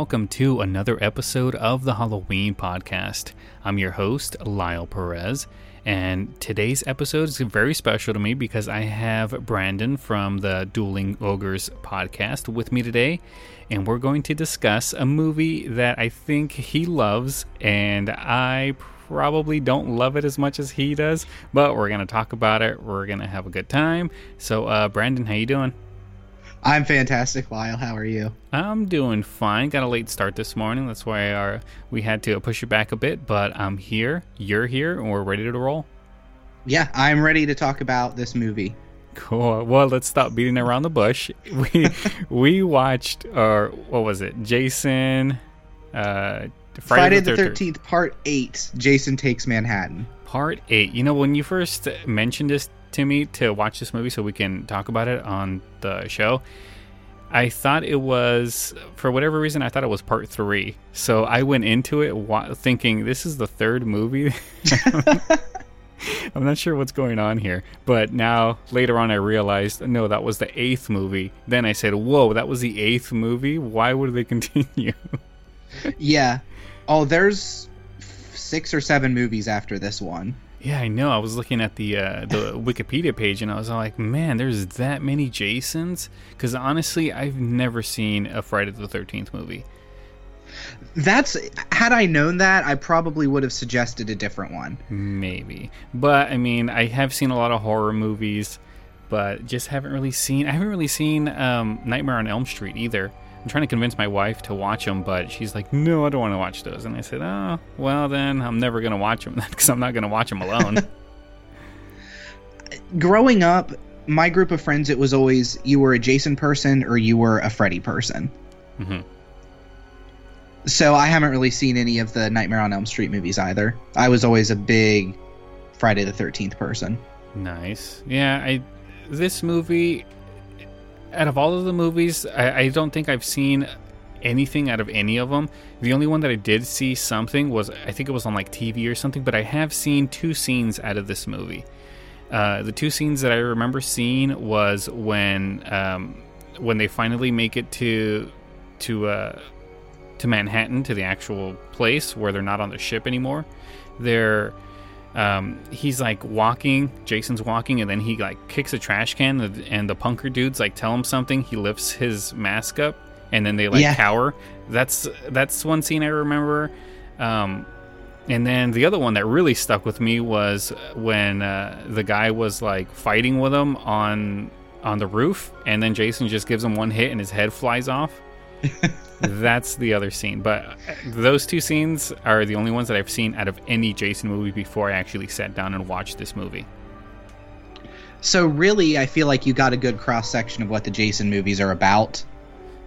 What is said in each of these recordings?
welcome to another episode of the Halloween podcast. I'm your host, Lyle Perez, and today's episode is very special to me because I have Brandon from the Dueling Ogres podcast with me today, and we're going to discuss a movie that I think he loves, and I probably don't love it as much as he does, but we're going to talk about it. We're going to have a good time. So, uh, Brandon, how you doing? I'm fantastic, Lyle. How are you? I'm doing fine. Got a late start this morning. That's why our, we had to push it back a bit, but I'm here. You're here, and we're ready to roll. Yeah, I'm ready to talk about this movie. Cool. Well, let's stop beating around the bush. We we watched, or what was it? Jason. Uh, Friday, Friday the Thirteenth, Part Eight. Jason takes Manhattan. Part Eight. You know, when you first mentioned this to me to watch this movie so we can talk about it on the show. I thought it was, for whatever reason, I thought it was part three. So I went into it wa- thinking this is the third movie. I'm not sure what's going on here. But now, later on, I realized no, that was the eighth movie. Then I said, whoa, that was the eighth movie? Why would they continue? yeah. Oh, there's six or seven movies after this one. Yeah, I know. I was looking at the uh, the Wikipedia page and I was like, man, there's that many Jasons. Because honestly, I've never seen a Friday the Thirteenth movie. That's had I known that, I probably would have suggested a different one. Maybe, but I mean, I have seen a lot of horror movies, but just haven't really seen. I haven't really seen um, Nightmare on Elm Street either. I'm trying to convince my wife to watch them, but she's like, "No, I don't want to watch those." And I said, "Oh, well then, I'm never gonna watch them because I'm not gonna watch them alone." Growing up, my group of friends, it was always you were a Jason person or you were a Freddy person. Mm-hmm. So I haven't really seen any of the Nightmare on Elm Street movies either. I was always a big Friday the Thirteenth person. Nice. Yeah, I this movie out of all of the movies, I, I, don't think I've seen anything out of any of them. The only one that I did see something was I think it was on like TV or something, but I have seen two scenes out of this movie. Uh, the two scenes that I remember seeing was when um, when they finally make it to to uh, to Manhattan to the actual place where they're not on the ship anymore. They're um, he's like walking jason's walking and then he like kicks a trash can and the punker dudes like tell him something. He lifts his mask up and then they like yeah. cower. That's that's one scene i remember. Um, and then the other one that really stuck with me was when uh, the guy was like fighting with him on on the roof and then jason just gives him one hit and his head flies off That's the other scene. But uh, those two scenes are the only ones that I've seen out of any Jason movie before I actually sat down and watched this movie. So really, I feel like you got a good cross section of what the Jason movies are about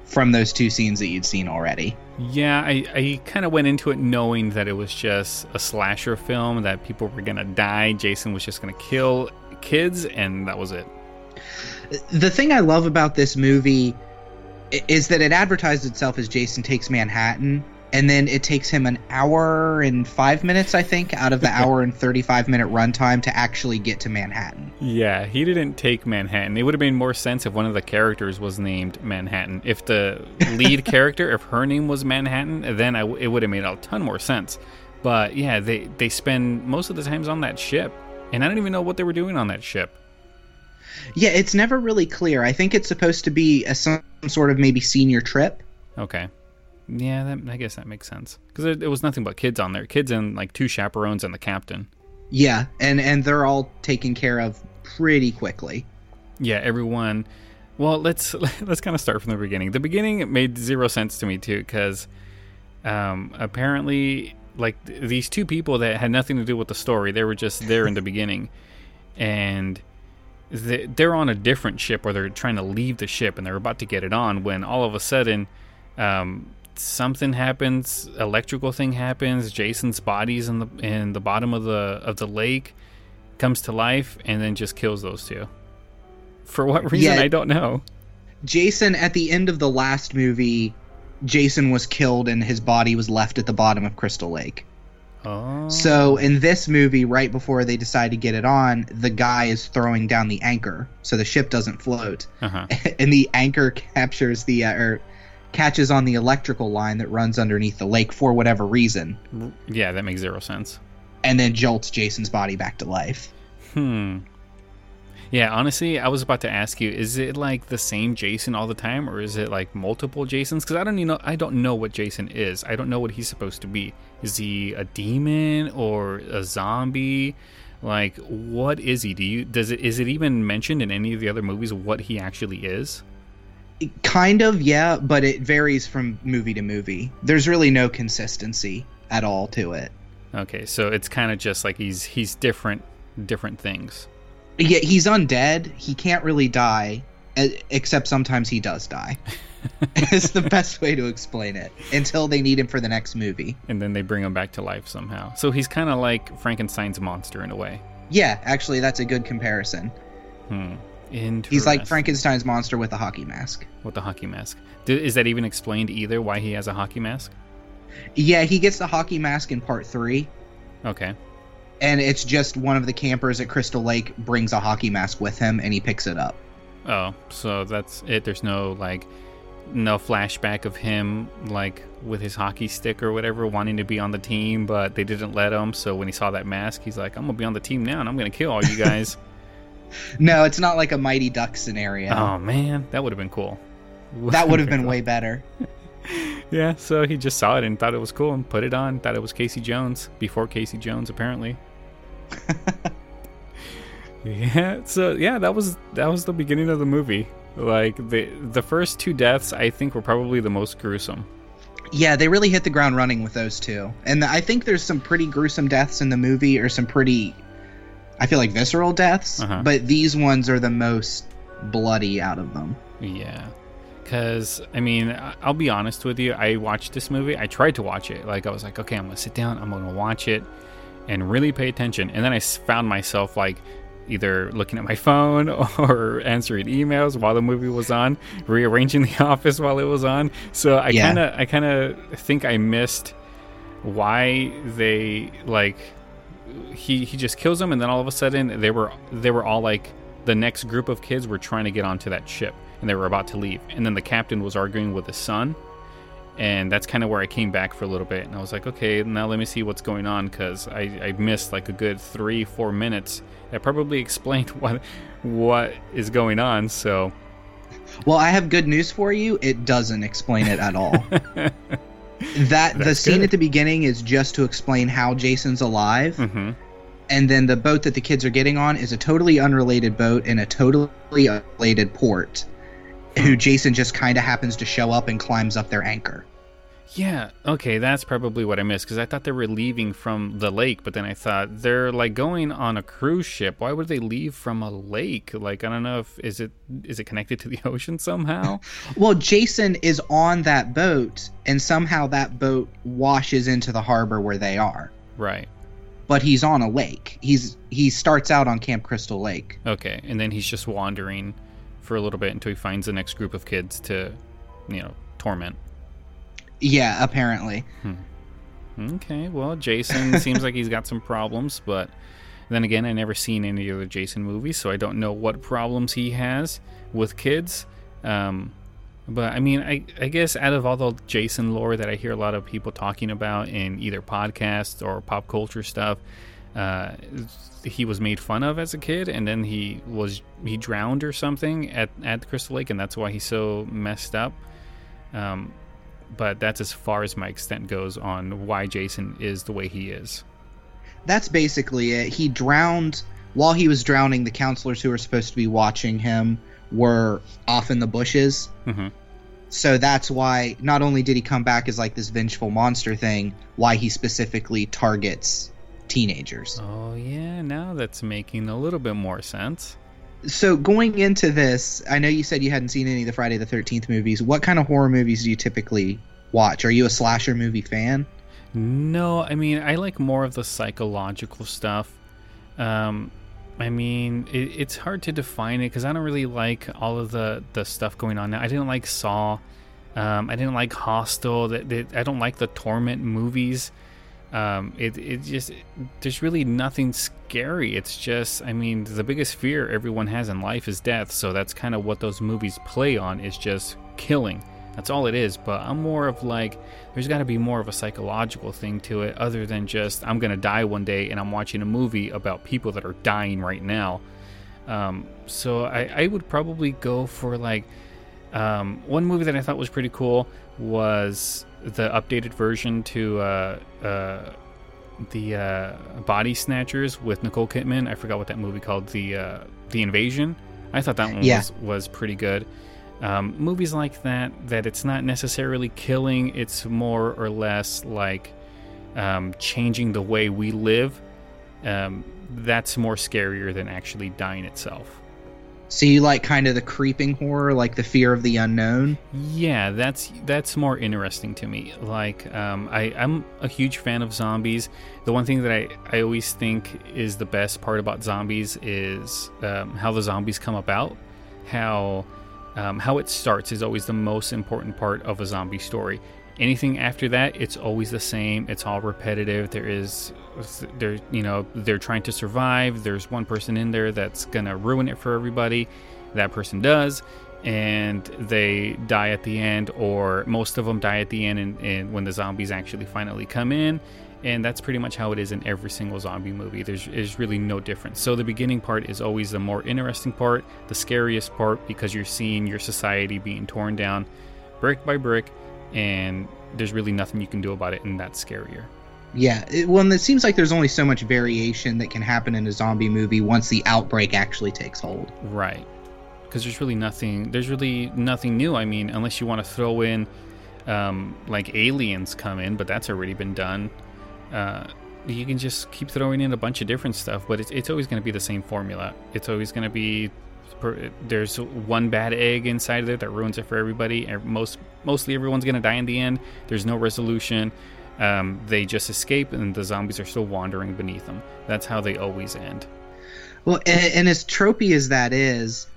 from those two scenes that you'd seen already. Yeah, I, I kind of went into it knowing that it was just a slasher film, that people were going to die, Jason was just going to kill kids, and that was it. The thing I love about this movie is that it advertised itself as Jason Takes Manhattan, and then it takes him an hour and five minutes, I think, out of the hour and 35 minute runtime to actually get to Manhattan. Yeah, he didn't take Manhattan. It would have made more sense if one of the characters was named Manhattan. If the lead character, if her name was Manhattan, then I, it would have made a ton more sense. But yeah, they, they spend most of the times on that ship, and I don't even know what they were doing on that ship. Yeah, it's never really clear. I think it's supposed to be a, some sort of maybe senior trip. Okay. Yeah, that, I guess that makes sense because there, there, was nothing but kids on there. Kids and like two chaperones and the captain. Yeah, and and they're all taken care of pretty quickly. Yeah, everyone. Well, let's let's kind of start from the beginning. The beginning made zero sense to me too because um, apparently, like th- these two people that had nothing to do with the story, they were just there in the beginning, and they're on a different ship or they're trying to leave the ship and they're about to get it on when all of a sudden um, something happens, electrical thing happens. Jason's body's in the in the bottom of the of the lake, comes to life, and then just kills those two. For what reason, Yeah. I don't know. Jason at the end of the last movie, Jason was killed and his body was left at the bottom of Crystal Lake. Oh, So in this movie, right before they decide to get it on, the guy is throwing down the anchor so the ship doesn't float, uh-huh. and the anchor captures the uh, or catches on the electrical line that runs underneath the lake for whatever reason, yeah, that makes zero sense. and then jolts Jason's body back to life. Hmm. Yeah, honestly, I was about to ask you: Is it like the same Jason all the time, or is it like multiple Jasons? Because I don't even know. I don't know what Jason is. I don't know what he's supposed to be. Is he a demon or a zombie? Like, what is he? Do you does it? Is it even mentioned in any of the other movies what he actually is? Kind of, yeah, but it varies from movie to movie. There's really no consistency at all to it. Okay, so it's kind of just like he's he's different, different things. Yeah, he's undead. He can't really die, except sometimes he does die. it's the best way to explain it until they need him for the next movie. and then they bring him back to life somehow. So he's kind of like Frankenstein's monster in a way. Yeah, actually, that's a good comparison. Hmm. He's like Frankenstein's monster with a hockey mask. with the hockey mask. Is that even explained either? Why he has a hockey mask? Yeah, he gets the hockey mask in part three, Okay. and it's just one of the campers at Crystal Lake brings a hockey mask with him, and he picks it up. Oh, so that's it. There's no like, no flashback of him like with his hockey stick or whatever, wanting to be on the team, but they didn't let him. So when he saw that mask, he's like, "I'm gonna be on the team now, and I'm gonna kill all you guys." No, it's not like a Mighty Duck scenario. Oh man, that would have been cool. that would have been way better. Yeah, so he just saw it and thought it was cool and put it on. Thought it was Casey Jones before Casey Jones, apparently. yeah, so yeah, that was that was the beginning of the movie. Like the the first two deaths, I think, were probably the most gruesome. Yeah, they really hit the ground running with those two. And I think there's some pretty gruesome deaths in the movie, or some pretty, I feel like, visceral deaths. Uh-huh. But these ones are the most bloody out of them. Yeah. Because, I mean, I'll be honest with you. I watched this movie. I tried to watch it. Like, I was like, okay, I'm going to sit down. I'm going to watch it and really pay attention. And then I found myself, like, either looking at my phone or answering emails while the movie was on, rearranging the office while it was on. So I Yeah. kind of, I kind of think I missed why they, like, he, he just kills them. And then all of a sudden, they were, they were all like, the next group of kids were trying to get onto that ship and they were about to leave. And then the captain was arguing with his son. And that's kind of where I came back for a little bit. And I was like, okay, now let me see what's going on because I, I missed like a good three, four minutes. That probably explained what what is going on. So, Well, I have good news for you. It doesn't explain it at all. that the scene good. at the beginning is just to explain how Jason's alive, hmm and then the boat that the kids are getting on is a totally unrelated boat in a totally unrelated port. Hmm. Who Jason just kind of happens to show up and climbs up their anchor. Yeah, okay, that's probably what I missed because I thought they were leaving from the lake, but then I thought they're like going on a cruise ship. Why would they leave from a lake? Like, I don't know if is it is it connected to the ocean somehow? Well, Jason is on that boat, and somehow that boat washes into the harbor where they are. right. But he's on a lake. He's he starts out on Camp Crystal Lake. Okay, and then he's just wandering for a little bit until he finds the next group of kids to, you know, torment. Yeah, apparently. Okay, well, Jason seems like he's got some problems, but then again, I never seen any other Jason movies, so I don't know what problems he has with kids. Um, but I mean, I, I guess out of all the Jason lore that I hear a lot of people talking about in either podcasts or pop culture stuff, uh, he was made fun of as a kid, and then he was he drowned or something at at Crystal Lake, and that's why he's so messed up. Um, but that's as far as my extent goes on why Jason is the way he is. That's basically it. He drowned while he was drowning. The counselors who were supposed to be watching him were off in the bushes. hmm So that's why not only did he come back as like this vengeful monster thing, why he specifically targets teenagers. Oh yeah, now that's making a little bit more sense. So going into this, I know you said you hadn't seen any of the Friday the 13th movies. What kind of horror movies do you typically watch? Are you a slasher movie fan? No, I mean I like more of the psychological stuff. Um, I mean it, it's hard to define it because I don't really like all of the the stuff going on now. I didn't like Saw. Um, I didn't like Hostel. That I don't like the Torment movies. Um, it it just there's really nothing scary. It's just I mean the biggest fear everyone has in life is death. So that's kind of what those movies play on is just killing. That's all it is. But I'm more of like, there's got to be more of a psychological thing to it other than just, I'm going to die one day and I'm watching a movie about people that are dying right now. Um, so I, I, would probably go for like, um, one movie that I thought was pretty cool was the updated version to uh, uh, the uh, Body Snatchers with Nicole Kidman. I forgot what that movie called. The uh, The Invasion. I thought that one yeah. was, was pretty good. Um, movies like that, that it's not necessarily killing, it's more or less like um, changing the way we live. Um, that's more scarier than actually dying itself. So you like kind of the creeping horror, like the fear of the unknown? Yeah, that's that's more interesting to me. Like, um, I, I'm a huge fan of zombies. The one thing that I, I always think is the best part about zombies is um, how the zombies come about. How um, how it starts is always the most important part of a zombie story. Anything after that, it's always the same. It's all repetitive. There is, there, you know, they're trying to survive. There's one person in there that's gonna ruin it for everybody. That person does, and they die at the end, or most of them die at the end. And, and when the zombies actually finally come in, and that's pretty much how it is in every single zombie movie. There's is really no difference. So the beginning part is always the more interesting part, the scariest part, because you're seeing your society being torn down, brick by brick, and there's really nothing you can do about it, and that's scarier. Yeah, it, well, it seems like there's only so much variation that can happen in a zombie movie once the outbreak actually takes hold. Right, because there's really nothing. There's really nothing new. I mean, unless you want to throw in um, like aliens come in, but that's already been done. Uh, you can just keep throwing in a bunch of different stuff, but it's, it's always going to be the same formula. It's always going to be there's one bad egg inside of it that ruins it for everybody. and Most mostly everyone's going to die in the end. There's no resolution. Um, they just escape, and the zombies are still wandering beneath them. That's how they always end. Well, and, and as tropey as that is,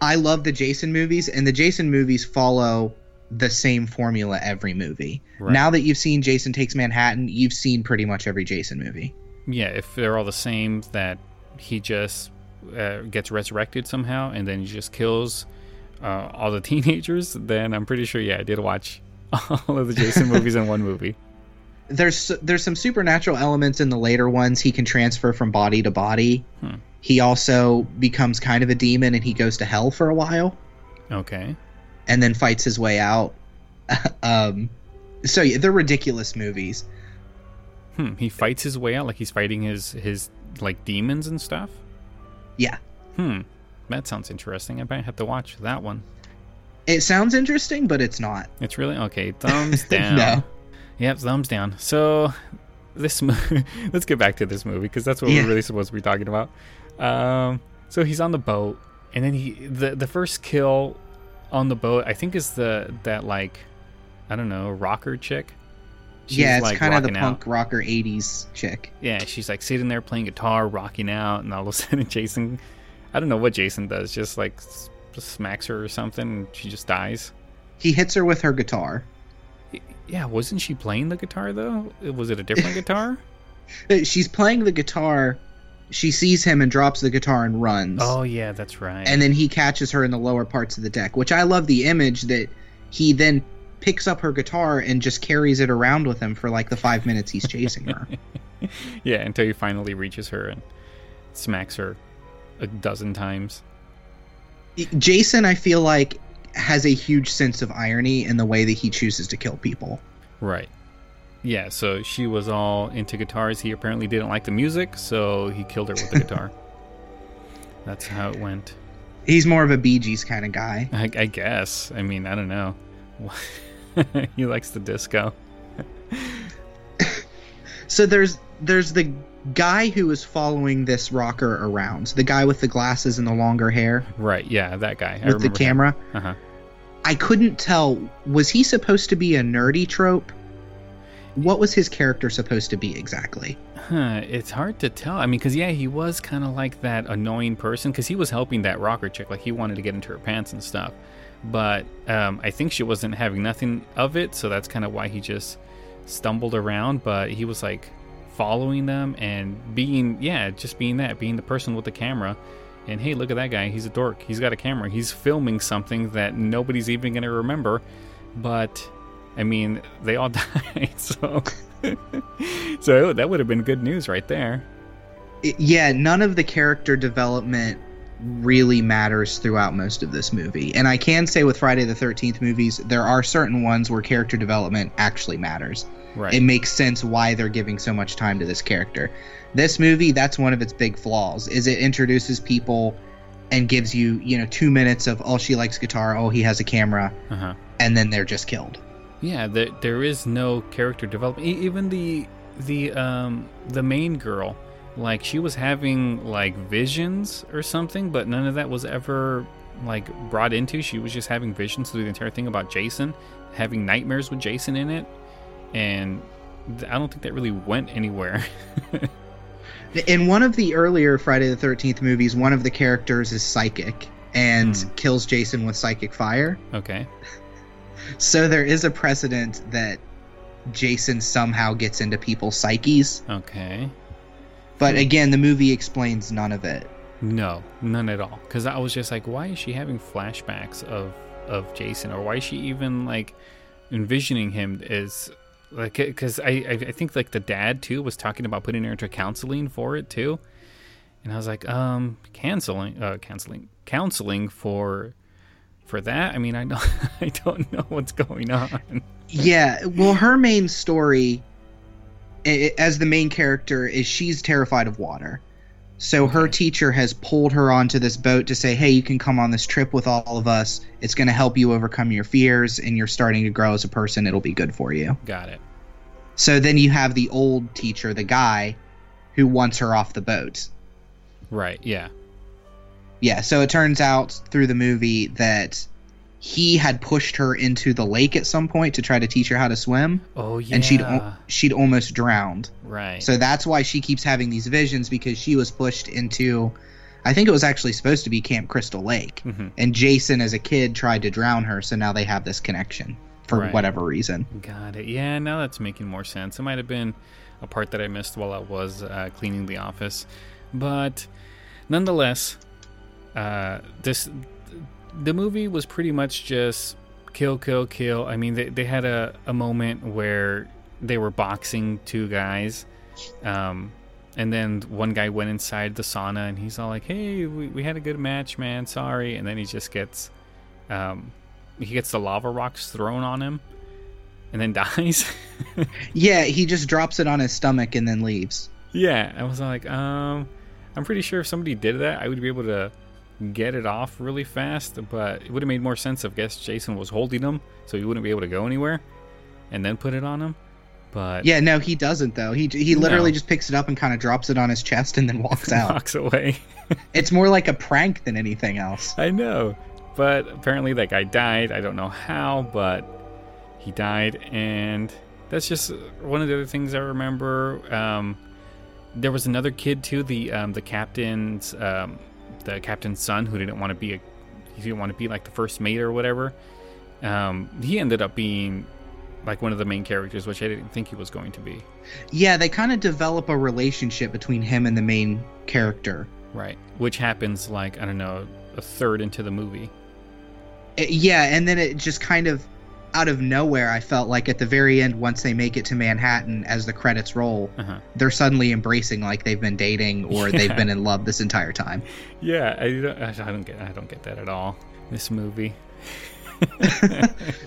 I love the Jason movies, and the Jason movies follow the same formula every movie. Right. Now that you've seen Jason Takes Manhattan, you've seen pretty much every Jason movie. Yeah, if they're all the same, that he just uh, gets resurrected somehow and then he just kills uh, all the teenagers, then I'm pretty sure, yeah, I did watch all of the Jason movies in one movie. There's there's some supernatural elements in the later ones. He can transfer from body to body. Hmm. He also becomes kind of a demon and he goes to hell for a while. Okay and then fights his way out. um, so yeah, they're ridiculous movies. Hmm. He fights his way out like he's fighting his his like demons and stuff. Yeah. Hmm. That sounds interesting. I might have to watch that one. It sounds interesting, but it's not. It's really okay. Thumbs down. no. Yep, thumbs down. So this movie. let's get back to this movie because that's what yeah. we're really supposed to be talking about. Um, so he's on the boat, and then he the the first kill on the boat, I think is the that like I don't know rocker chick. She's yeah, it's like kind of the punk out. rocker '80s chick. Yeah, she's like sitting there playing guitar, rocking out, and all of a sudden Jason, I don't know what Jason does, just like just smacks her or something, and she just dies. He hits her with her guitar. Yeah, wasn't she playing the guitar though? Uh, was it a different guitar? Uh, she's playing the guitar she sees him and drops the guitar and runs. Oh yeah, that's right. And then he catches her in the lower parts of the deck, which I love the image that he then picks up her guitar and just carries it around with him for like the 5 minutes he's chasing her. yeah, until he finally reaches her and smacks her a dozen times. Jason I feel like has a huge sense of irony in the way that he chooses to kill people. Right yeah, so she was all into guitars. He apparently didn't like the music, so he killed her with the guitar. That's how it went. He's more of a Bee Gees kind of guy. I, I guess. I mean, I don't know. he likes the disco. so there's there's the guy who is following this rocker around. The guy with the glasses and the longer hair. Right. Yeah, that guy. with the camera. Uh huh. I couldn't tell. Was he supposed to be a nerdy trope? What was his character supposed to be exactly? Huh, it's hard to tell. I mean, because yeah, he was kind of like that annoying person because he was helping that rocker chick. Like he wanted to get into her pants and stuff. But um, I think she wasn't having nothing of it, so that's kind of why he just stumbled around. But he was like following them and being, yeah, just being that, being the person with the camera. And hey, look at that guy. He's a dork. He's got a camera. He's filming something that nobody's even going to remember. But I mean, they all died. So, so that would have been good news right there. Yeah, none of the character development really matters throughout most of this movie. And I can say with Friday the 13th movies, there are certain ones where character development actually matters. Right. It makes sense why they're giving so much time to this character. This movie, that's one of its big flaws, is it introduces people and gives you, you know, 2 minutes of oh she likes guitar, oh he has a camera, uh-huh. and then they're just killed. Yeah, there, there is no character development. Even the the um the main girl, like she was having like visions or something, but none of that was ever like brought into. She was just having visions through the entire thing about Jason, having nightmares with Jason in it, and I don't think that really went anywhere. In one of the earlier Friday the 13th movies, one of the characters is psychic and hmm. kills Jason with psychic fire. okay. So there is a precedent that Jason somehow gets into people's psyches. Okay. But again, the movie explains none of it. No, none at all. Because I was just like, why is she having flashbacks of of Jason, or why is she even like envisioning him as like? Because I I think like the dad too was talking about putting her into counseling for it too, and I was like, um, canceling, uh, canceling, counseling for for that. I mean, I know I don't know what's going on. Yeah, well, her main story as the main character is she's terrified of water. So her teacher has pulled her onto this boat to say, "Hey, you can come on this trip with all of us. It's going to help you overcome your fears and you're starting to grow as a person. It'll be good for you." Got it. So then you have the old teacher, the guy who wants her off the boat. Right. Yeah. Yeah, so it turns out through the movie that he had pushed her into the lake at some point to try to teach her how to swim, Oh yeah. and she'd she'd almost drowned. right. So that's why she keeps having these visions because she was pushed into I think it was actually supposed to be Camp Crystal Lake. Mhm. And Jason as a kid tried to drown her, so now they have this connection for Right. whatever reason. Got it. Yeah, now that's making more sense. It might have been a part that I missed while I was uh, cleaning the office, but nonetheless, uh, this the movie was pretty much just kill, kill, kill. I mean, they they had a, a moment where they were boxing two guys, um, and then one guy went inside the sauna and he's all like, "Hey, we, we had a good match, man. Sorry," and then he just gets, um, he gets the lava rocks thrown on him and then dies. Yeah, he just drops it on his stomach and then leaves. yeah, I was like, um, I'm pretty sure if somebody did that, I would be able to get it off really fast. But it would have made more sense if guess Jason was holding him, so he wouldn't be able to go anywhere, and then put it on him. But Yeah, no, he doesn't though. He he literally No. just picks it up and kind of drops it on his chest and then walks out. walks away. it's more like a prank than anything else. I know, but apparently that guy died. I don't know how, but he died, and that's just one of the other things I remember. Um, there was another kid too, the um, the captain's um, the captain's son who didn't want to be a he didn't want to be like the first mate or whatever. Um, he ended up being like one of the main characters, which I didn't think he was going to be. Yeah, they kind of develop a relationship between him and the main character. Right, which happens like I don't know a third into the movie. Uh, Yeah, and then it just kind of out of nowhere, I felt like at the very end, once they make it to Manhattan, as the credits roll, Uh-huh. they're suddenly embracing like they've been dating or Yeah. they've been in love this entire time. Yeah, I don't, I don't get I don't get that at all. This movie.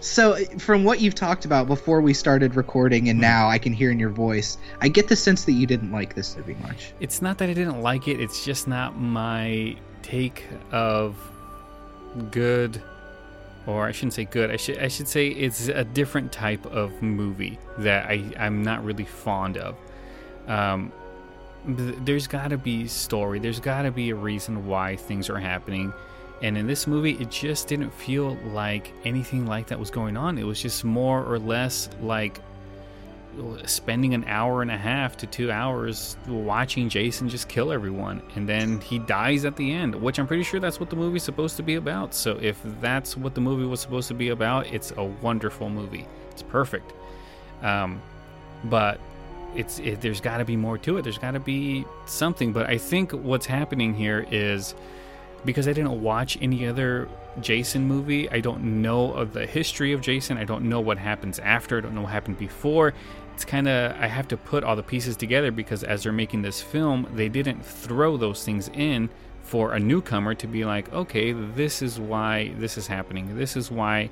So, from what you've talked about before we started recording, and now I can hear in your voice, I get the sense that you didn't like this movie much. It's not that I didn't like it, it's just not my take of good or I shouldn't say good. I should I should say it's a different type of movie that I I'm not really fond of. Um there's got to be story. There's got to be a reason why things are happening. And in this movie, it just didn't feel like anything like that was going on. It was just more or less like spending an hour and a half to two hours watching Jason just kill everyone, and then he dies at the end, which I'm pretty sure that's what the movie's supposed to be about. So if that's what the movie was supposed to be about, it's a wonderful movie. It's perfect. Um, but it's it, there's got to be more to it. There's got to be something. But I think what's happening here is because I didn't watch any other Jason movie. I don't know of the history of Jason. I don't know what happens after. I don't know what happened before it's kind of I have to put all the pieces together because as they're making this film, they didn't throw those things in for a newcomer to be like, okay, this is why this is happening. This is why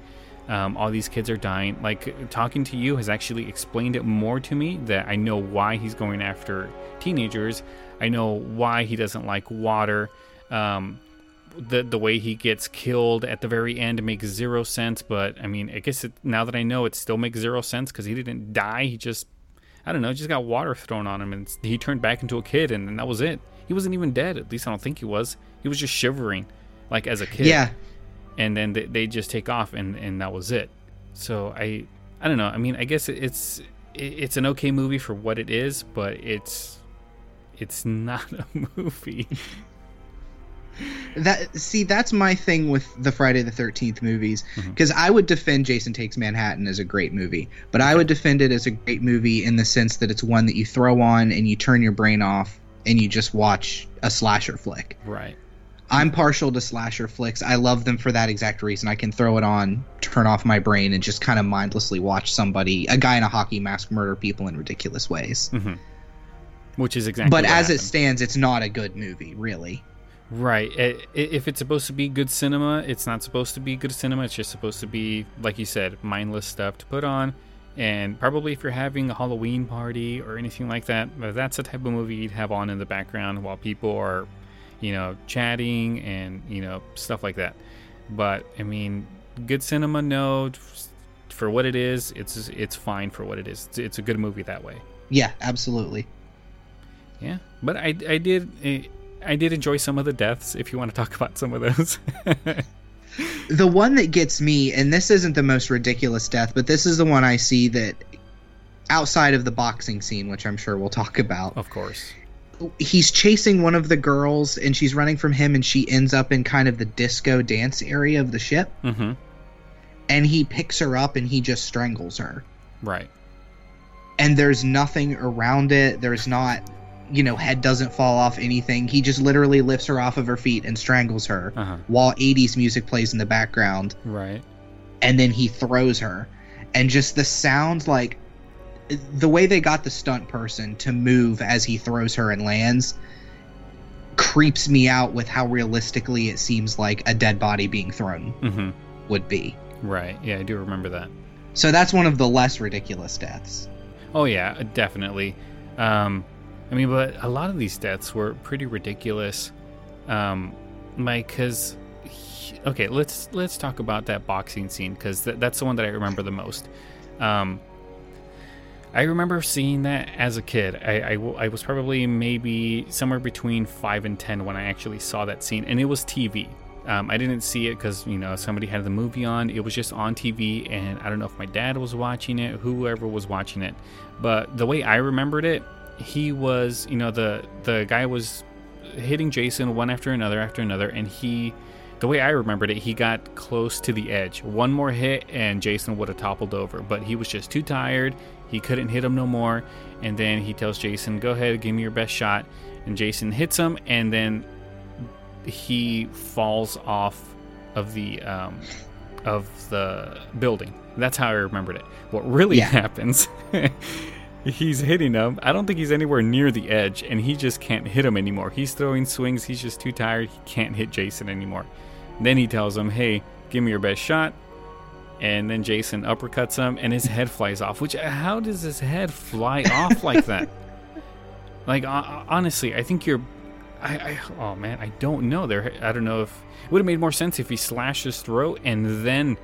um, all these kids are dying. Like talking to you has actually explained it more to me that I know why he's going after teenagers. I know why he doesn't like water. Um, the the way he gets killed at the very end makes zero sense. But I mean, I guess it, now that I know, it still makes zero sense because he didn't die. He just, I don't know, just got water thrown on him, and he turned back into a kid, and, and that was it. He wasn't even dead. At least I don't think he was. He was just shivering, like as a kid. Yeah. And then they, they just take off, and and that was it. So I, I don't know. I mean, I guess it's it's an okay movie for what it is, but it's it's not a movie that see that's my thing with the Friday the 13th movies because mm-hmm. I would defend Jason Takes Manhattan as a great movie but I would defend it as a great movie in the sense that it's one that you throw on and you turn your brain off and you just watch a slasher flick. Right. I'm partial to slasher flicks. I love them for that exact reason. I can throw it on, turn off my brain, and just kind of mindlessly watch somebody, a guy in a hockey mask, murder people in ridiculous ways. Mm-hmm. Which is exactly. But as happened. it stands, it's not a good movie, really. Right. If it's supposed to be good cinema, it's not supposed to be good cinema. It's just supposed to be, like you said, mindless stuff to put on. And probably if you're having a Halloween party or anything like that, that's the type of movie you'd have on in the background while people are, you know, chatting and, you know, stuff like that. But, I mean, good cinema, no. For what it is, it's it's fine for what it is. It's, it's a good movie that way. Yeah, absolutely. Yeah, but I, I did eh, I did enjoy some of the deaths. If you want to talk about some of those. the one that gets me, and this isn't the most ridiculous death, but this is the one I see that outside of the boxing scene, which I'm sure we'll talk about. Of course. He's chasing one of the girls, and she's running from him, and she ends up in kind of the disco dance area of the ship. Mm-hmm. And he picks her up, and he just strangles her. Right. And there's nothing around it. There's not you know, head doesn't fall off anything. He just literally lifts her off of her feet and strangles her uh-huh. while 80s music plays in the background. Right. And then he throws her. And just the sound, like the way they got the stunt person to move as he throws her and lands creeps me out with how realistically it seems like a dead body being thrown mm-hmm. would be. Right. Yeah, I do remember that. So that's one of the less ridiculous deaths. Oh yeah, definitely. Um, I mean, but a lot of these deaths were pretty ridiculous. Um, like, cause okay, let's let's talk about that boxing scene because th- that's the one that I remember the most. Um, I remember seeing that as a kid. I, I, I, was probably maybe somewhere between five and ten when I actually saw that scene, and it was TV. Um, I didn't see it because you know somebody had the movie on. It was just on TV, and I don't know if my dad was watching it, whoever was watching it. But the way I remembered it he was, you know, the the guy was hitting Jason one after another after another, and he, the way I remembered it, he got close to the edge. One more hit, and Jason would have toppled over, but he was just too tired. He couldn't hit him no more, and then he tells Jason, "Go ahead, give me your best shot." And Jason hits him, and then he falls off of the um, of the building. That's how I remembered it. What really yeah. happens he's hitting him. I don't think he's anywhere near the edge, and he just can't hit him anymore. He's throwing swings. He's just too tired. He can't hit Jason anymore. Then he tells him, "Hey, give me your best shot." And then Jason uppercuts him, and his head flies off. Which, how does his head fly off like that? Like, uh, honestly, I think you're. I, I, oh man, I don't know. There, I don't know if it would have made more sense if he slashed his throat and then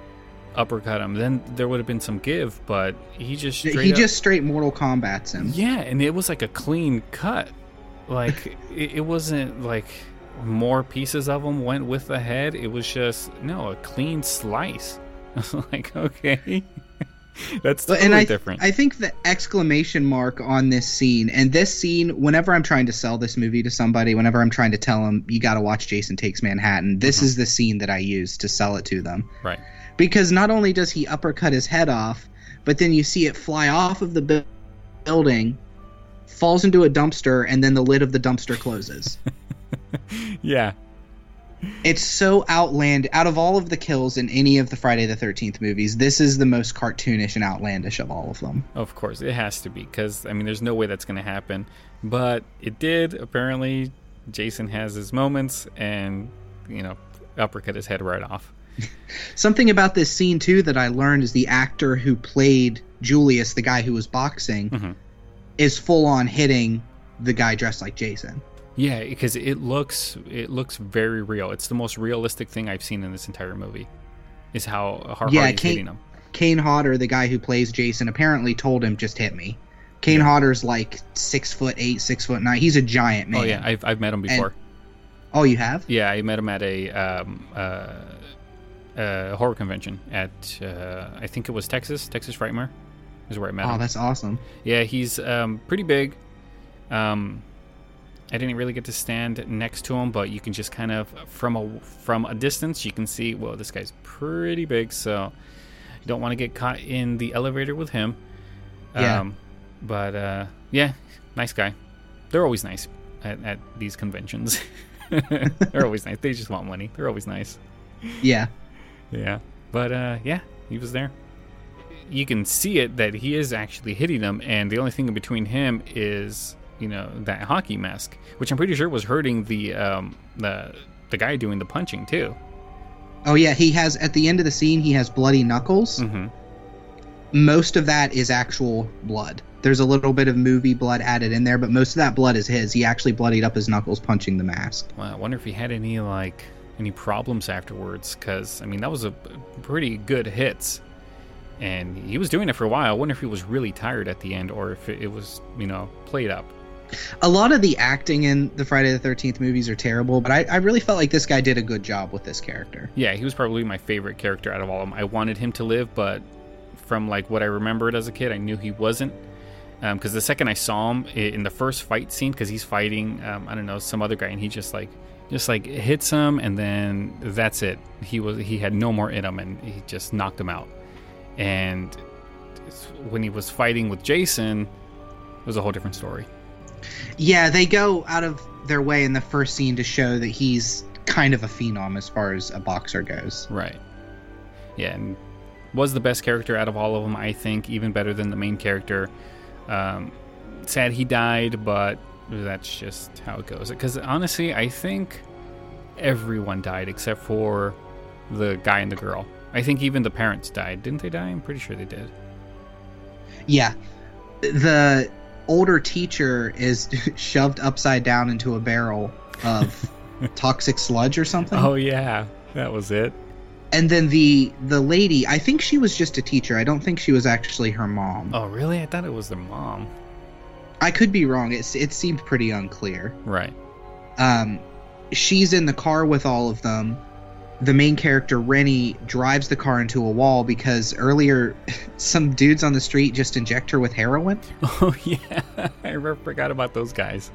uppercut him, then there would have been some give. But he just he up, just straight Mortal Kombat's him. Yeah, and it was like a clean cut. Like it, it, wasn't like more pieces of him went with the head. It was just no a clean slice. I was like, okay, that's totally and I, different. I think the exclamation mark on this scene and this scene, whenever I'm trying to sell this movie to somebody, whenever I'm trying to tell them you got to watch Jason Takes Manhattan, this Mhm. is the scene that I use to sell it to them. right. Because not only does he uppercut his head off, but then you see it fly off of the bu- building, falls into a dumpster, and then the lid of the dumpster closes. Yeah. It's so outland. Out of all of the kills in any of the Friday the Thirteenth movies, this is the most cartoonish and outlandish of all of them. Of course, it has to be because I mean, there's no way that's going to happen, but it did. Apparently, Jason has his moments, and you know, uppercut his head right off. Something about this scene too that I learned is the actor who played Julius, the guy who was boxing, Mhm. is full on hitting the guy dressed like Jason. Yeah, because it looks it looks very real. It's the most realistic thing I've seen in this entire movie. Is how hard Yeah, Kate- hitting him. Kane Hodder, the guy who plays Jason, apparently told him just hit me. Kane Hodder's like six foot eight, six foot nine. He's a giant man. Oh yeah, I've I've met him before. Oh, you have? Yeah, I met him at a um, uh, uh, horror convention at uh, I think it was Texas, Texas Frightmare, is where I met Oh, him. that's awesome. Yeah, he's um, pretty big. Um, I didn't really get to stand next to him, but you can just kind of from a from a distance you can see. Well, this guy's pretty big, so you don't want to get caught in the elevator with him. Yeah. Um, but uh, yeah, nice guy. They're always nice at, at these conventions. They're always nice. They just want money. They're always nice. Yeah. Yeah. But uh, yeah, he was there. You can see it that he is actually hitting them, and the only thing in between him is, you know, that hockey mask, which I'm pretty sure was hurting the um, the the guy doing the punching too. Oh yeah, he has at the end of the scene he has bloody knuckles. Mm-hmm. Most of that is actual blood. There's a little bit of movie blood added in there, but most of that blood is his. He actually bloodied up his knuckles punching the mask. Well, I wonder if he had any like any problems afterwards, because I mean that was a pretty good hits, and he was doing it for a while. I wonder if he was really tired at the end, or if it, was you know played up. A lot of the acting in the Friday the Thirteenth movies are terrible, but I, I really felt like this guy did a good job with this character. Yeah, he was probably my favorite character out of all of them. I wanted him to live, but from like what I remembered as a kid, I knew he wasn't. Because the second I saw him in the first fight scene, because he's fighting, um, I don't know, some other guy, and he just like, just like hits him, and then that's it. He was he had no more in him, and he just knocked him out. And when he was fighting with Jason, it was a whole different story. Yeah, they go out of their way in the first scene to show that he's kind of a phenom as far as a boxer goes. Right. Yeah, and was the best character out of all of them, I think, even better than the main character. Um, sad he died, but that's just how it goes. Because honestly, I think everyone died except for the guy and the girl. I think even the parents died. Didn't they die? I'm pretty sure they did. Yeah. The older teacher is shoved upside down into a barrel of toxic sludge or something. Oh, yeah. That was it. And then the the lady, I think she was just a teacher. I don't think she was actually her mom. Oh, really? I thought it was their mom. I could be wrong. It's it seemed pretty unclear. Right. Um she's in the car with all of them. The main character Rennie drives the car into a wall because earlier some dudes on the street just inject her with heroin. Oh, yeah. I re- forgot about those guys.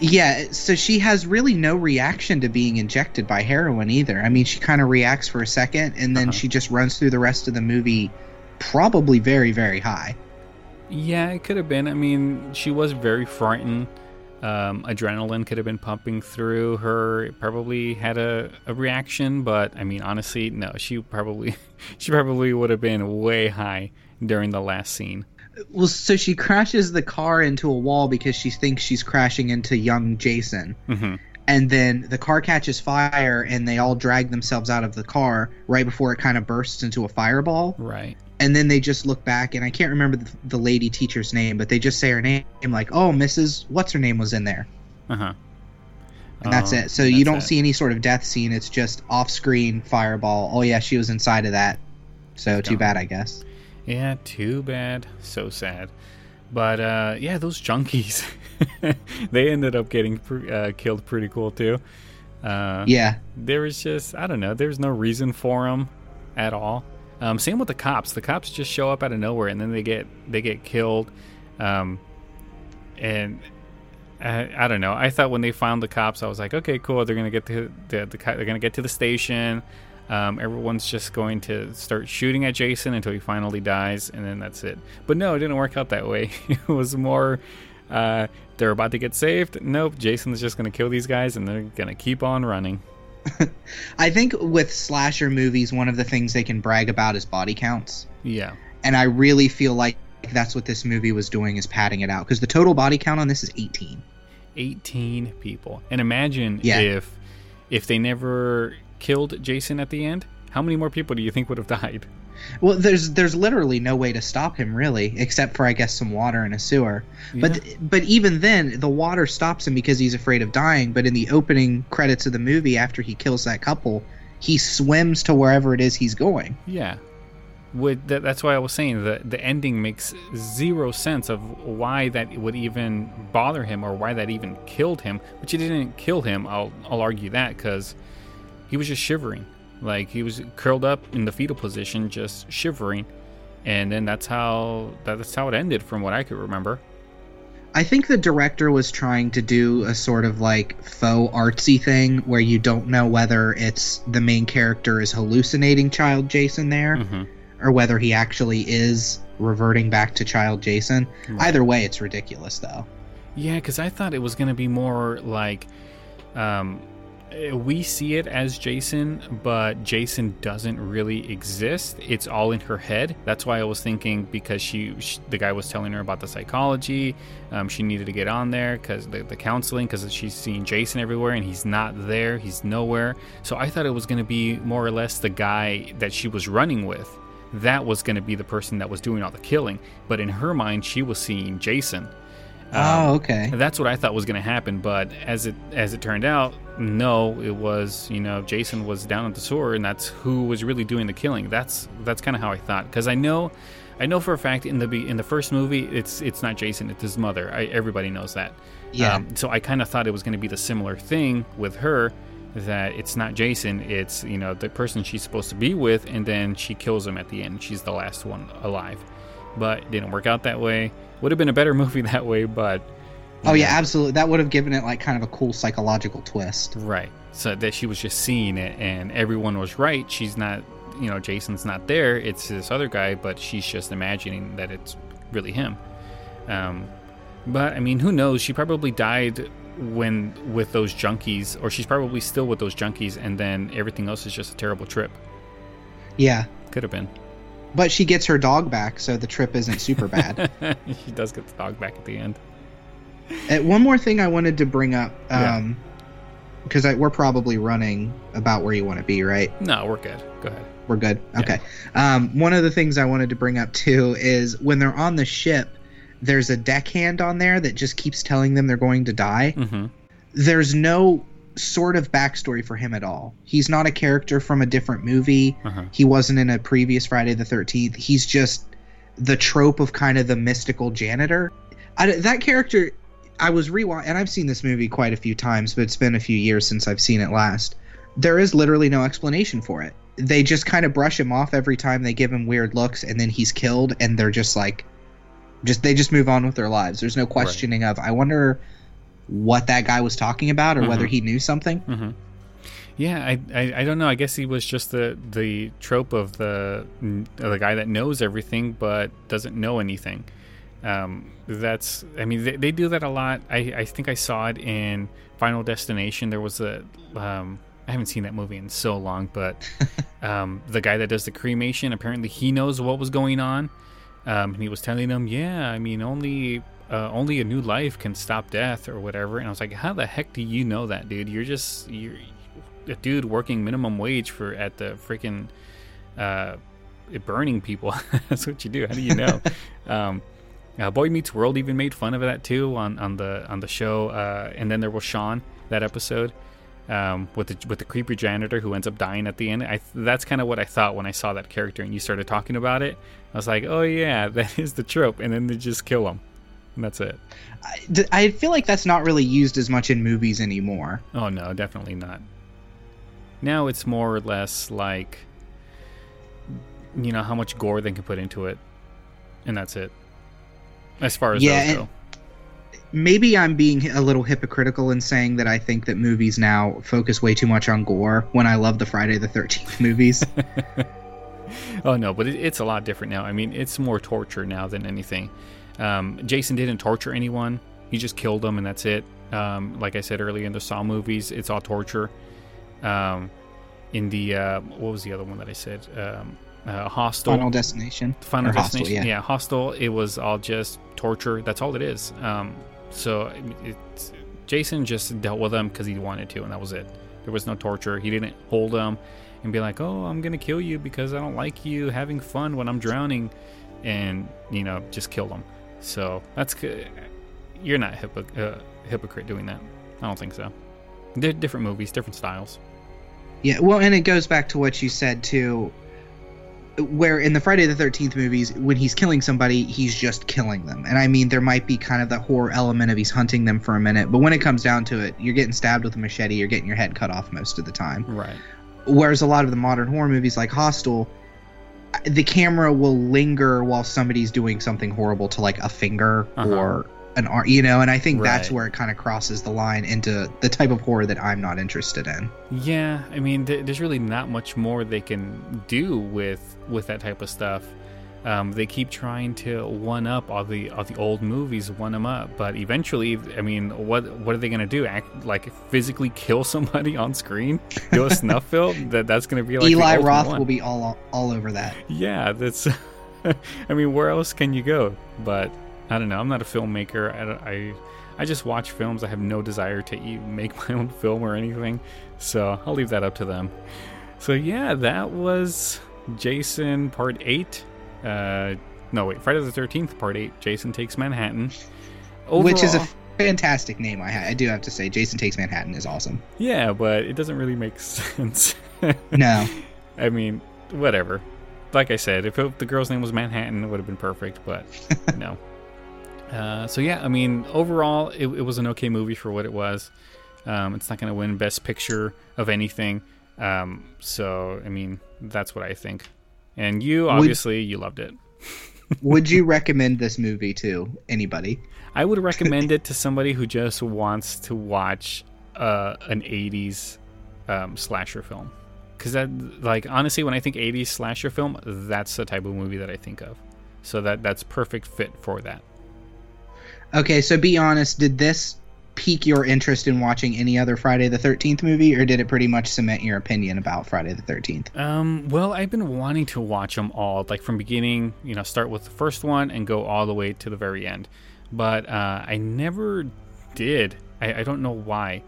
Yeah, so she has really no reaction to being injected by heroin either. I mean, she kind of reacts for a second and then Uh-huh. she just runs through the rest of the movie probably very, very high. Yeah, it could have been. I mean, she was very frightened. Um, adrenaline could have been pumping through her. It probably had a, a reaction, but I mean, honestly, no. She probably she probably would have been way high during the last scene. Well, so she crashes the car into a wall because she thinks she's crashing into young Jason. hmm And then the car catches fire and they all drag themselves out of the car right before it kind of bursts into a fireball. Right. And then they just look back, and I can't remember the, the lady teacher's name, but they just say her name, like, oh, Mrs. What's her name was in there. Uh huh. And that's it. So you don't see any sort of death scene. It's just off screen fireball. Oh, yeah, she was inside of that. So too Gone. bad, I guess. Yeah, too bad. So sad. But uh, yeah, those junkies, they ended up getting uh, killed pretty cool too. Uh, yeah, there was just I don't know. There's no reason for them at all. Um, same with the cops. The cops just show up out of nowhere and then they get they get killed. Um, and I, I, don't know. I thought when they found the cops, I was like, okay, cool. They're gonna get to the, the they're gonna get to the station. Um, everyone's just going to start shooting at Jason until he finally dies, and then that's it. But no, it didn't work out that way. it was more uh, they're about to get saved. Nope, Jason's just to kill these guys, and they're to keep on running. I think with slasher movies, one of the things they can brag about is body counts. Yeah. And I really feel like that's what this movie was doing is padding it out because the total body count on this is 18. 18 people. And imagine yeah. if if they never killed Jason at the end, how many more people do you think would have died? Well, there's there's literally no way to stop him really, except for I guess some water in a sewer. Yeah. But but even then, the water stops him because he's afraid of dying. But in the opening credits of the movie, after he kills that couple, he swims to wherever it is he's going. Yeah, would that, that's why I was saying the the ending makes zero sense of why that would even bother him or why that even killed him. Which it didn't kill him. I'll I'll argue that because he was just shivering. Like he was curled up in the fetal position, just shivering, and then that's how that's how it ended, from what I could remember. I think the director was trying to do a sort of like faux artsy thing where you don't know whether it's the main character is hallucinating child Jason there mm-hmm. or whether he actually is reverting back to child Jason. Right. Either way, it's ridiculous though. Yeah, because I thought it was going to be more like um, we see it as Jason, but Jason doesn't really exist. It's all in her head. That's why I was thinking because she, she the guy was telling her about the psychology. Um, she needed to get on there because the, the counseling because she's seeing Jason everywhere and he's not there. He's nowhere. So I thought it was going to be more or less the guy that she was running with. That was going to be the person that was doing all the killing. But in her mind, she was seeing Jason. Um, oh, okay. That's what I thought was going to happen, but as it as it turned out, no, it was you know Jason was down at the sewer, and that's who was really doing the killing. That's that's kind of how I thought because I know, I know for a fact in the in the first movie it's it's not Jason, it's his mother. I, everybody knows that. Yeah. Um, so I kind of thought it was going to be the similar thing with her that it's not Jason, it's you know the person she's supposed to be with, and then she kills him at the end. She's the last one alive, but it didn't work out that way. Would have been a better movie that way, but. Oh know. yeah, absolutely. That would have given it like kind of a cool psychological twist. Right. So that she was just seeing it, and everyone was right. She's not, you know, Jason's not there. It's this other guy, but she's just imagining that it's really him. Um, but I mean, who knows? She probably died when with those junkies, or she's probably still with those junkies, and then everything else is just a terrible trip. Yeah, could have been. But she gets her dog back, so the trip isn't super bad. she does get the dog back at the end. Uh, one more thing I wanted to bring up, um, because yeah. we're probably running about where you want to be, right? No, we're good. Go ahead. We're good. Okay. Yeah. Um, one of the things I wanted to bring up too is when they're on the ship, there's a deckhand on there that just keeps telling them they're going to die. Mm-hmm. There's no sort of backstory for him at all. He's not a character from a different movie. Uh-huh. He wasn't in a previous Friday the 13th. He's just the trope of kind of the mystical janitor. I, that character, I was rewatching, and I've seen this movie quite a few times, but it's been a few years since I've seen it last. There is literally no explanation for it. They just kind of brush him off every time they give him weird looks, and then he's killed, and they're just like, just they just move on with their lives. There's no questioning right. of. I wonder what that guy was talking about or mm-hmm. whether he knew something. Mm-hmm. Yeah, I, I, I don't know. I guess he was just the the trope of the the guy that knows everything but doesn't know anything. Um, that's I mean they, they do that a lot. I, I think I saw it in Final Destination. There was a um, I haven't seen that movie in so long, but um, the guy that does the cremation apparently he knows what was going on. Um, and he was telling them, yeah, I mean only uh, only a new life can stop death or whatever. And I was like, how the heck do you know that, dude? You're just you're a dude working minimum wage for at the freaking uh, burning people. That's what you do. How do you know? um, uh, Boy Meets World even made fun of that too on, on the on the show. Uh, and then there was Shawn that episode um, with the with the creepy janitor who ends up dying at the end. I that's kind of what I thought when I saw that character and you started talking about it. I was like, oh yeah, that is the trope. And then they just kill him and that's it. I, I feel like that's not really used as much in movies anymore. Oh no, definitely not. Now it's more or less like you know how much gore they can put into it, and that's it. As far as Yeah, those go. Maybe I'm being a little hypocritical in saying that I think that movies now focus way too much on gore when I love the Friday the 13th movies. Oh no, but it, it's a lot different now. I mean, it's more torture now than anything. Um, Jason didn't torture anyone; he just killed them, and that's it. Um, like I said earlier in the Saw movies, it's all torture. Um, in the uh, what was the other one that I said? Um, uh, Hostel. Final Destination. Final Or Hostel, Destination. yeah. yeah. Hostel. It was all just torture. That's all it is. Um, so it's, Jason just dealt with them because he wanted to, and that was it. There was no torture. He didn't hold them and be like, "Oh, I'm gonna kill you because I don't like you having fun when I'm drowning," and you know, just kill them. So that's good. You're not hypo- uh, hypocrite doing that. I don't think so. They're different movies, different styles. Yeah, well, and it goes back to what you said too, where in the Friday the Thirteenth movies, when he's killing somebody, he's just killing them. And I mean, there might be kind of that horror element of he's hunting them for a minute, but when it comes down to it, you're getting stabbed with a machete, you're getting your head cut off most of the time. Right. Whereas a lot of the modern horror movies, like Hostel, the camera will linger while somebody's doing something horrible to like a finger Uh-huh. or an arm, you know. And I think that's where it kind of crosses the line into the type of horror that I'm not interested in. Yeah, I mean, th- there's really not much more they can do with with that type of stuff. Um, they keep trying to one up all the all the old movies, one them up, but eventually, I mean, what what are they gonna do? Act like physically kill somebody on screen? Do a snuff film? That that's gonna be like Eli Roth one. will be all all over that. Yeah, that's. I mean, where else can you go? But I don't know. I'm not a filmmaker. I, I I just watch films. I have no desire to even make my own film or anything. So I'll leave that up to them. So yeah, that was Jason Part Eight. Uh, no, wait, Friday the Thirteenth Part Eight. Jason takes Manhattan. which is a fantastic name. I, ha- I do have to say, Jason Takes Manhattan is awesome. yeah, but it doesn't really make sense. No, I mean, whatever. Like I said, if it, the girl's name was Manhattan, it would have been perfect, but no. Uh, so yeah, I mean, overall, it, it was an okay movie for what it was. Um, it's not going to win Best Picture of anything. Um, so I mean, that's what I think. And you, obviously, you loved it. would you recommend this movie to anybody? I would recommend it to somebody who just wants to watch uh, an '80s um, slasher film. Because that, like, honestly, when I think '80s slasher film, that's the type of movie that I think of. So that that's perfect fit for that. Okay, so be honest. Did this pique your interest in watching any other Friday the Thirteenth movie, or did it pretty much cement your opinion about Friday the Thirteenth? Um, well, I've been wanting to watch them all, like from beginning, you know, start with the first one and go all the way to the very end. But uh, I never did. I, I don't know why.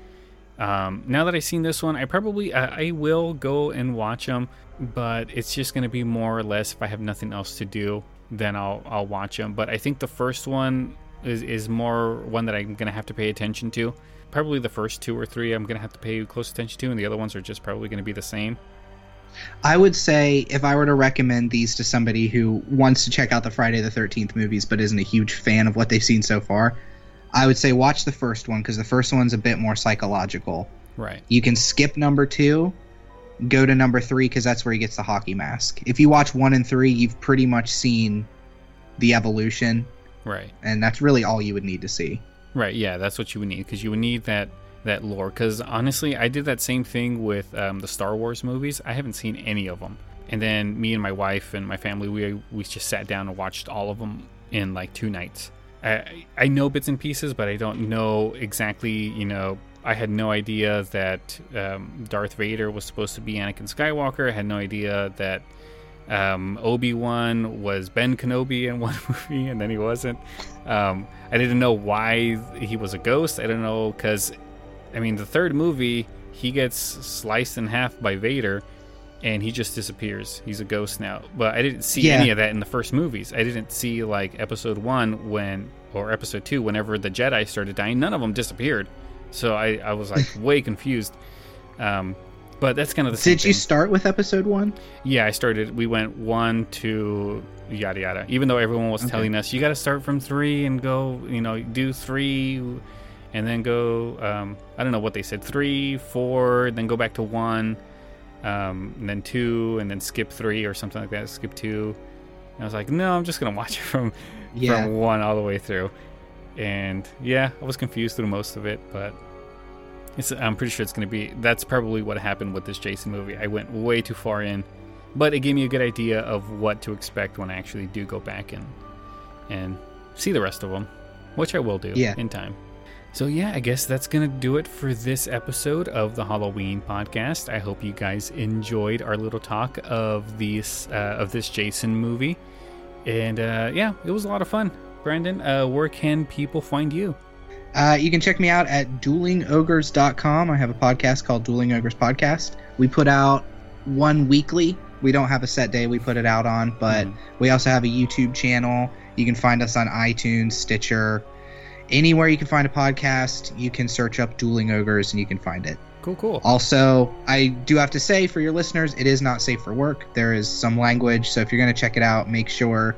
Um, now that I've seen this one, I probably I, I will go and watch them, but it's just going to be more or less if I have nothing else to do, then I'll I'll watch them. But I think the first one is is more one that I'm going to have to pay attention to. Probably the first two or three I'm going to have to pay close attention to, and the other ones are just probably going to be the same. I would say if I were to recommend these to somebody who wants to check out the Friday the Thirteenth movies but isn't a huge fan of what they've seen so far, I would say watch the first one because the first one's a bit more psychological. Right. You can skip number two, go to number three because that's where he gets the hockey mask. If you watch one and three, you've pretty much seen the evolution, Right. and that's really all you would need to see. Right. Yeah, that's what you would need because you would need that that lore. Because honestly, I did that same thing with um, the Star Wars movies. I haven't seen any of them, and then me and my wife and my family we we just sat down and watched all of them in like two nights. I I know bits and pieces, but I don't know exactly. You know, I had no idea that um, Darth Vader was supposed to be Anakin Skywalker. I had no idea that um, Obi Wan was Ben Kenobi in one movie, and then he wasn't. Um, I didn't know why he was a ghost. I don't know because, I mean, the third movie he gets sliced in half by Vader, and he just disappears. He's a ghost now. But I didn't see Yeah. any of that in the first movies. I didn't see like Episode One when or Episode Two whenever the Jedi started dying. None of them disappeared. So I, I was like way confused. Um, But that's kind of the same. Did you thing. start with episode one? Yeah, I started. We went one, two, yada yada. Even though everyone was Okay. telling us you got to start from three and go, you know, do three, and then go. Um, I don't know what they said. Three, four, then go back to one, um, and then two, and then skip three or something like that. Skip two. And I was like, no, I'm just gonna watch it from Yeah. from one all the way through. And yeah, I was confused through most of it, but it's, I'm pretty sure it's going to be. That's probably what happened with this Jason movie. I went way too far in, but it gave me a good idea of what to expect when I actually do go back and and see the rest of them, which I will do Yeah. in time. So yeah, I guess that's gonna do it for this episode of the Halloween podcast. I hope you guys enjoyed our little talk of these uh, of this Jason movie, and uh, yeah, it was a lot of fun. Brandon, uh, where can people find you? Uh, you can check me out at duelingogres.com. I have a podcast called Dueling Ogres Podcast. We put out one weekly. We don't have a set day we put it out on, but Mhm. we also have a YouTube channel. You can find us on iTunes, Stitcher, anywhere you can find a podcast. You can search up Dueling Ogres and you can find it. Cool, cool. Also, I do have to say for your listeners, it is not safe for work. There is some language, so if you're going to check it out, make sure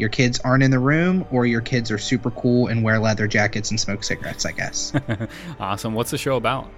your kids aren't in the room or your kids are super cool and wear leather jackets and smoke cigarettes, I guess. awesome. What's the show about?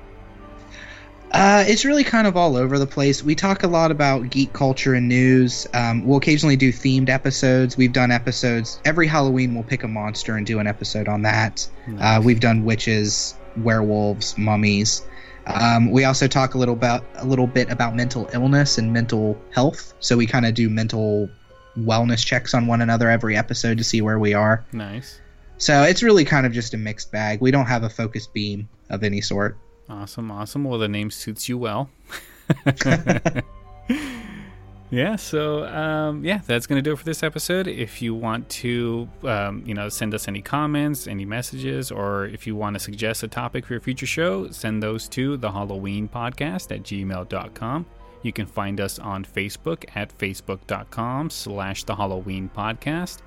Uh, it's really kind of all over the place. We talk a lot about geek culture and news. Um, we'll occasionally do themed episodes. We've done episodes every Halloween. We'll pick a monster and do an episode on that. Uh, we've done witches, werewolves, mummies. Um, we also talk a little about a little bit about mental illness and mental health. So we kind of do mental wellness checks on one another every episode to see where we are. nice. So it's really kind of just a mixed bag. We don't have a focused beam of any sort. Awesome, awesome. Well, the name suits you well. yeah, so um, yeah, that's gonna do it for this episode. If you want to, um, you know, send us any comments, any messages, or if you want to suggest a topic for your future show, send those to the Halloween podcast at gmail.com. You can find us on Facebook at facebook.com slash the Halloween podcast.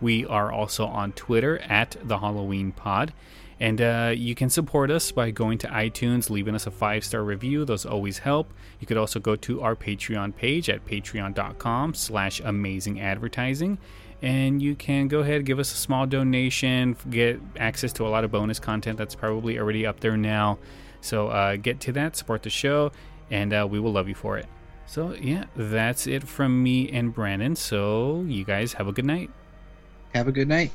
We are also on Twitter at the Halloween Pod. And uh, you can support us by going to iTunes, leaving us a five star review. Those always help. You could also go to our Patreon page at patreon.com slash amazing advertising. And you can go ahead give us a small donation, get access to a lot of bonus content that's probably already up there now. So uh, get to that, support the show, and uh, we will love you for it. So, yeah, that's it from me and Brandon. So, you guys have a good night. Have a good night.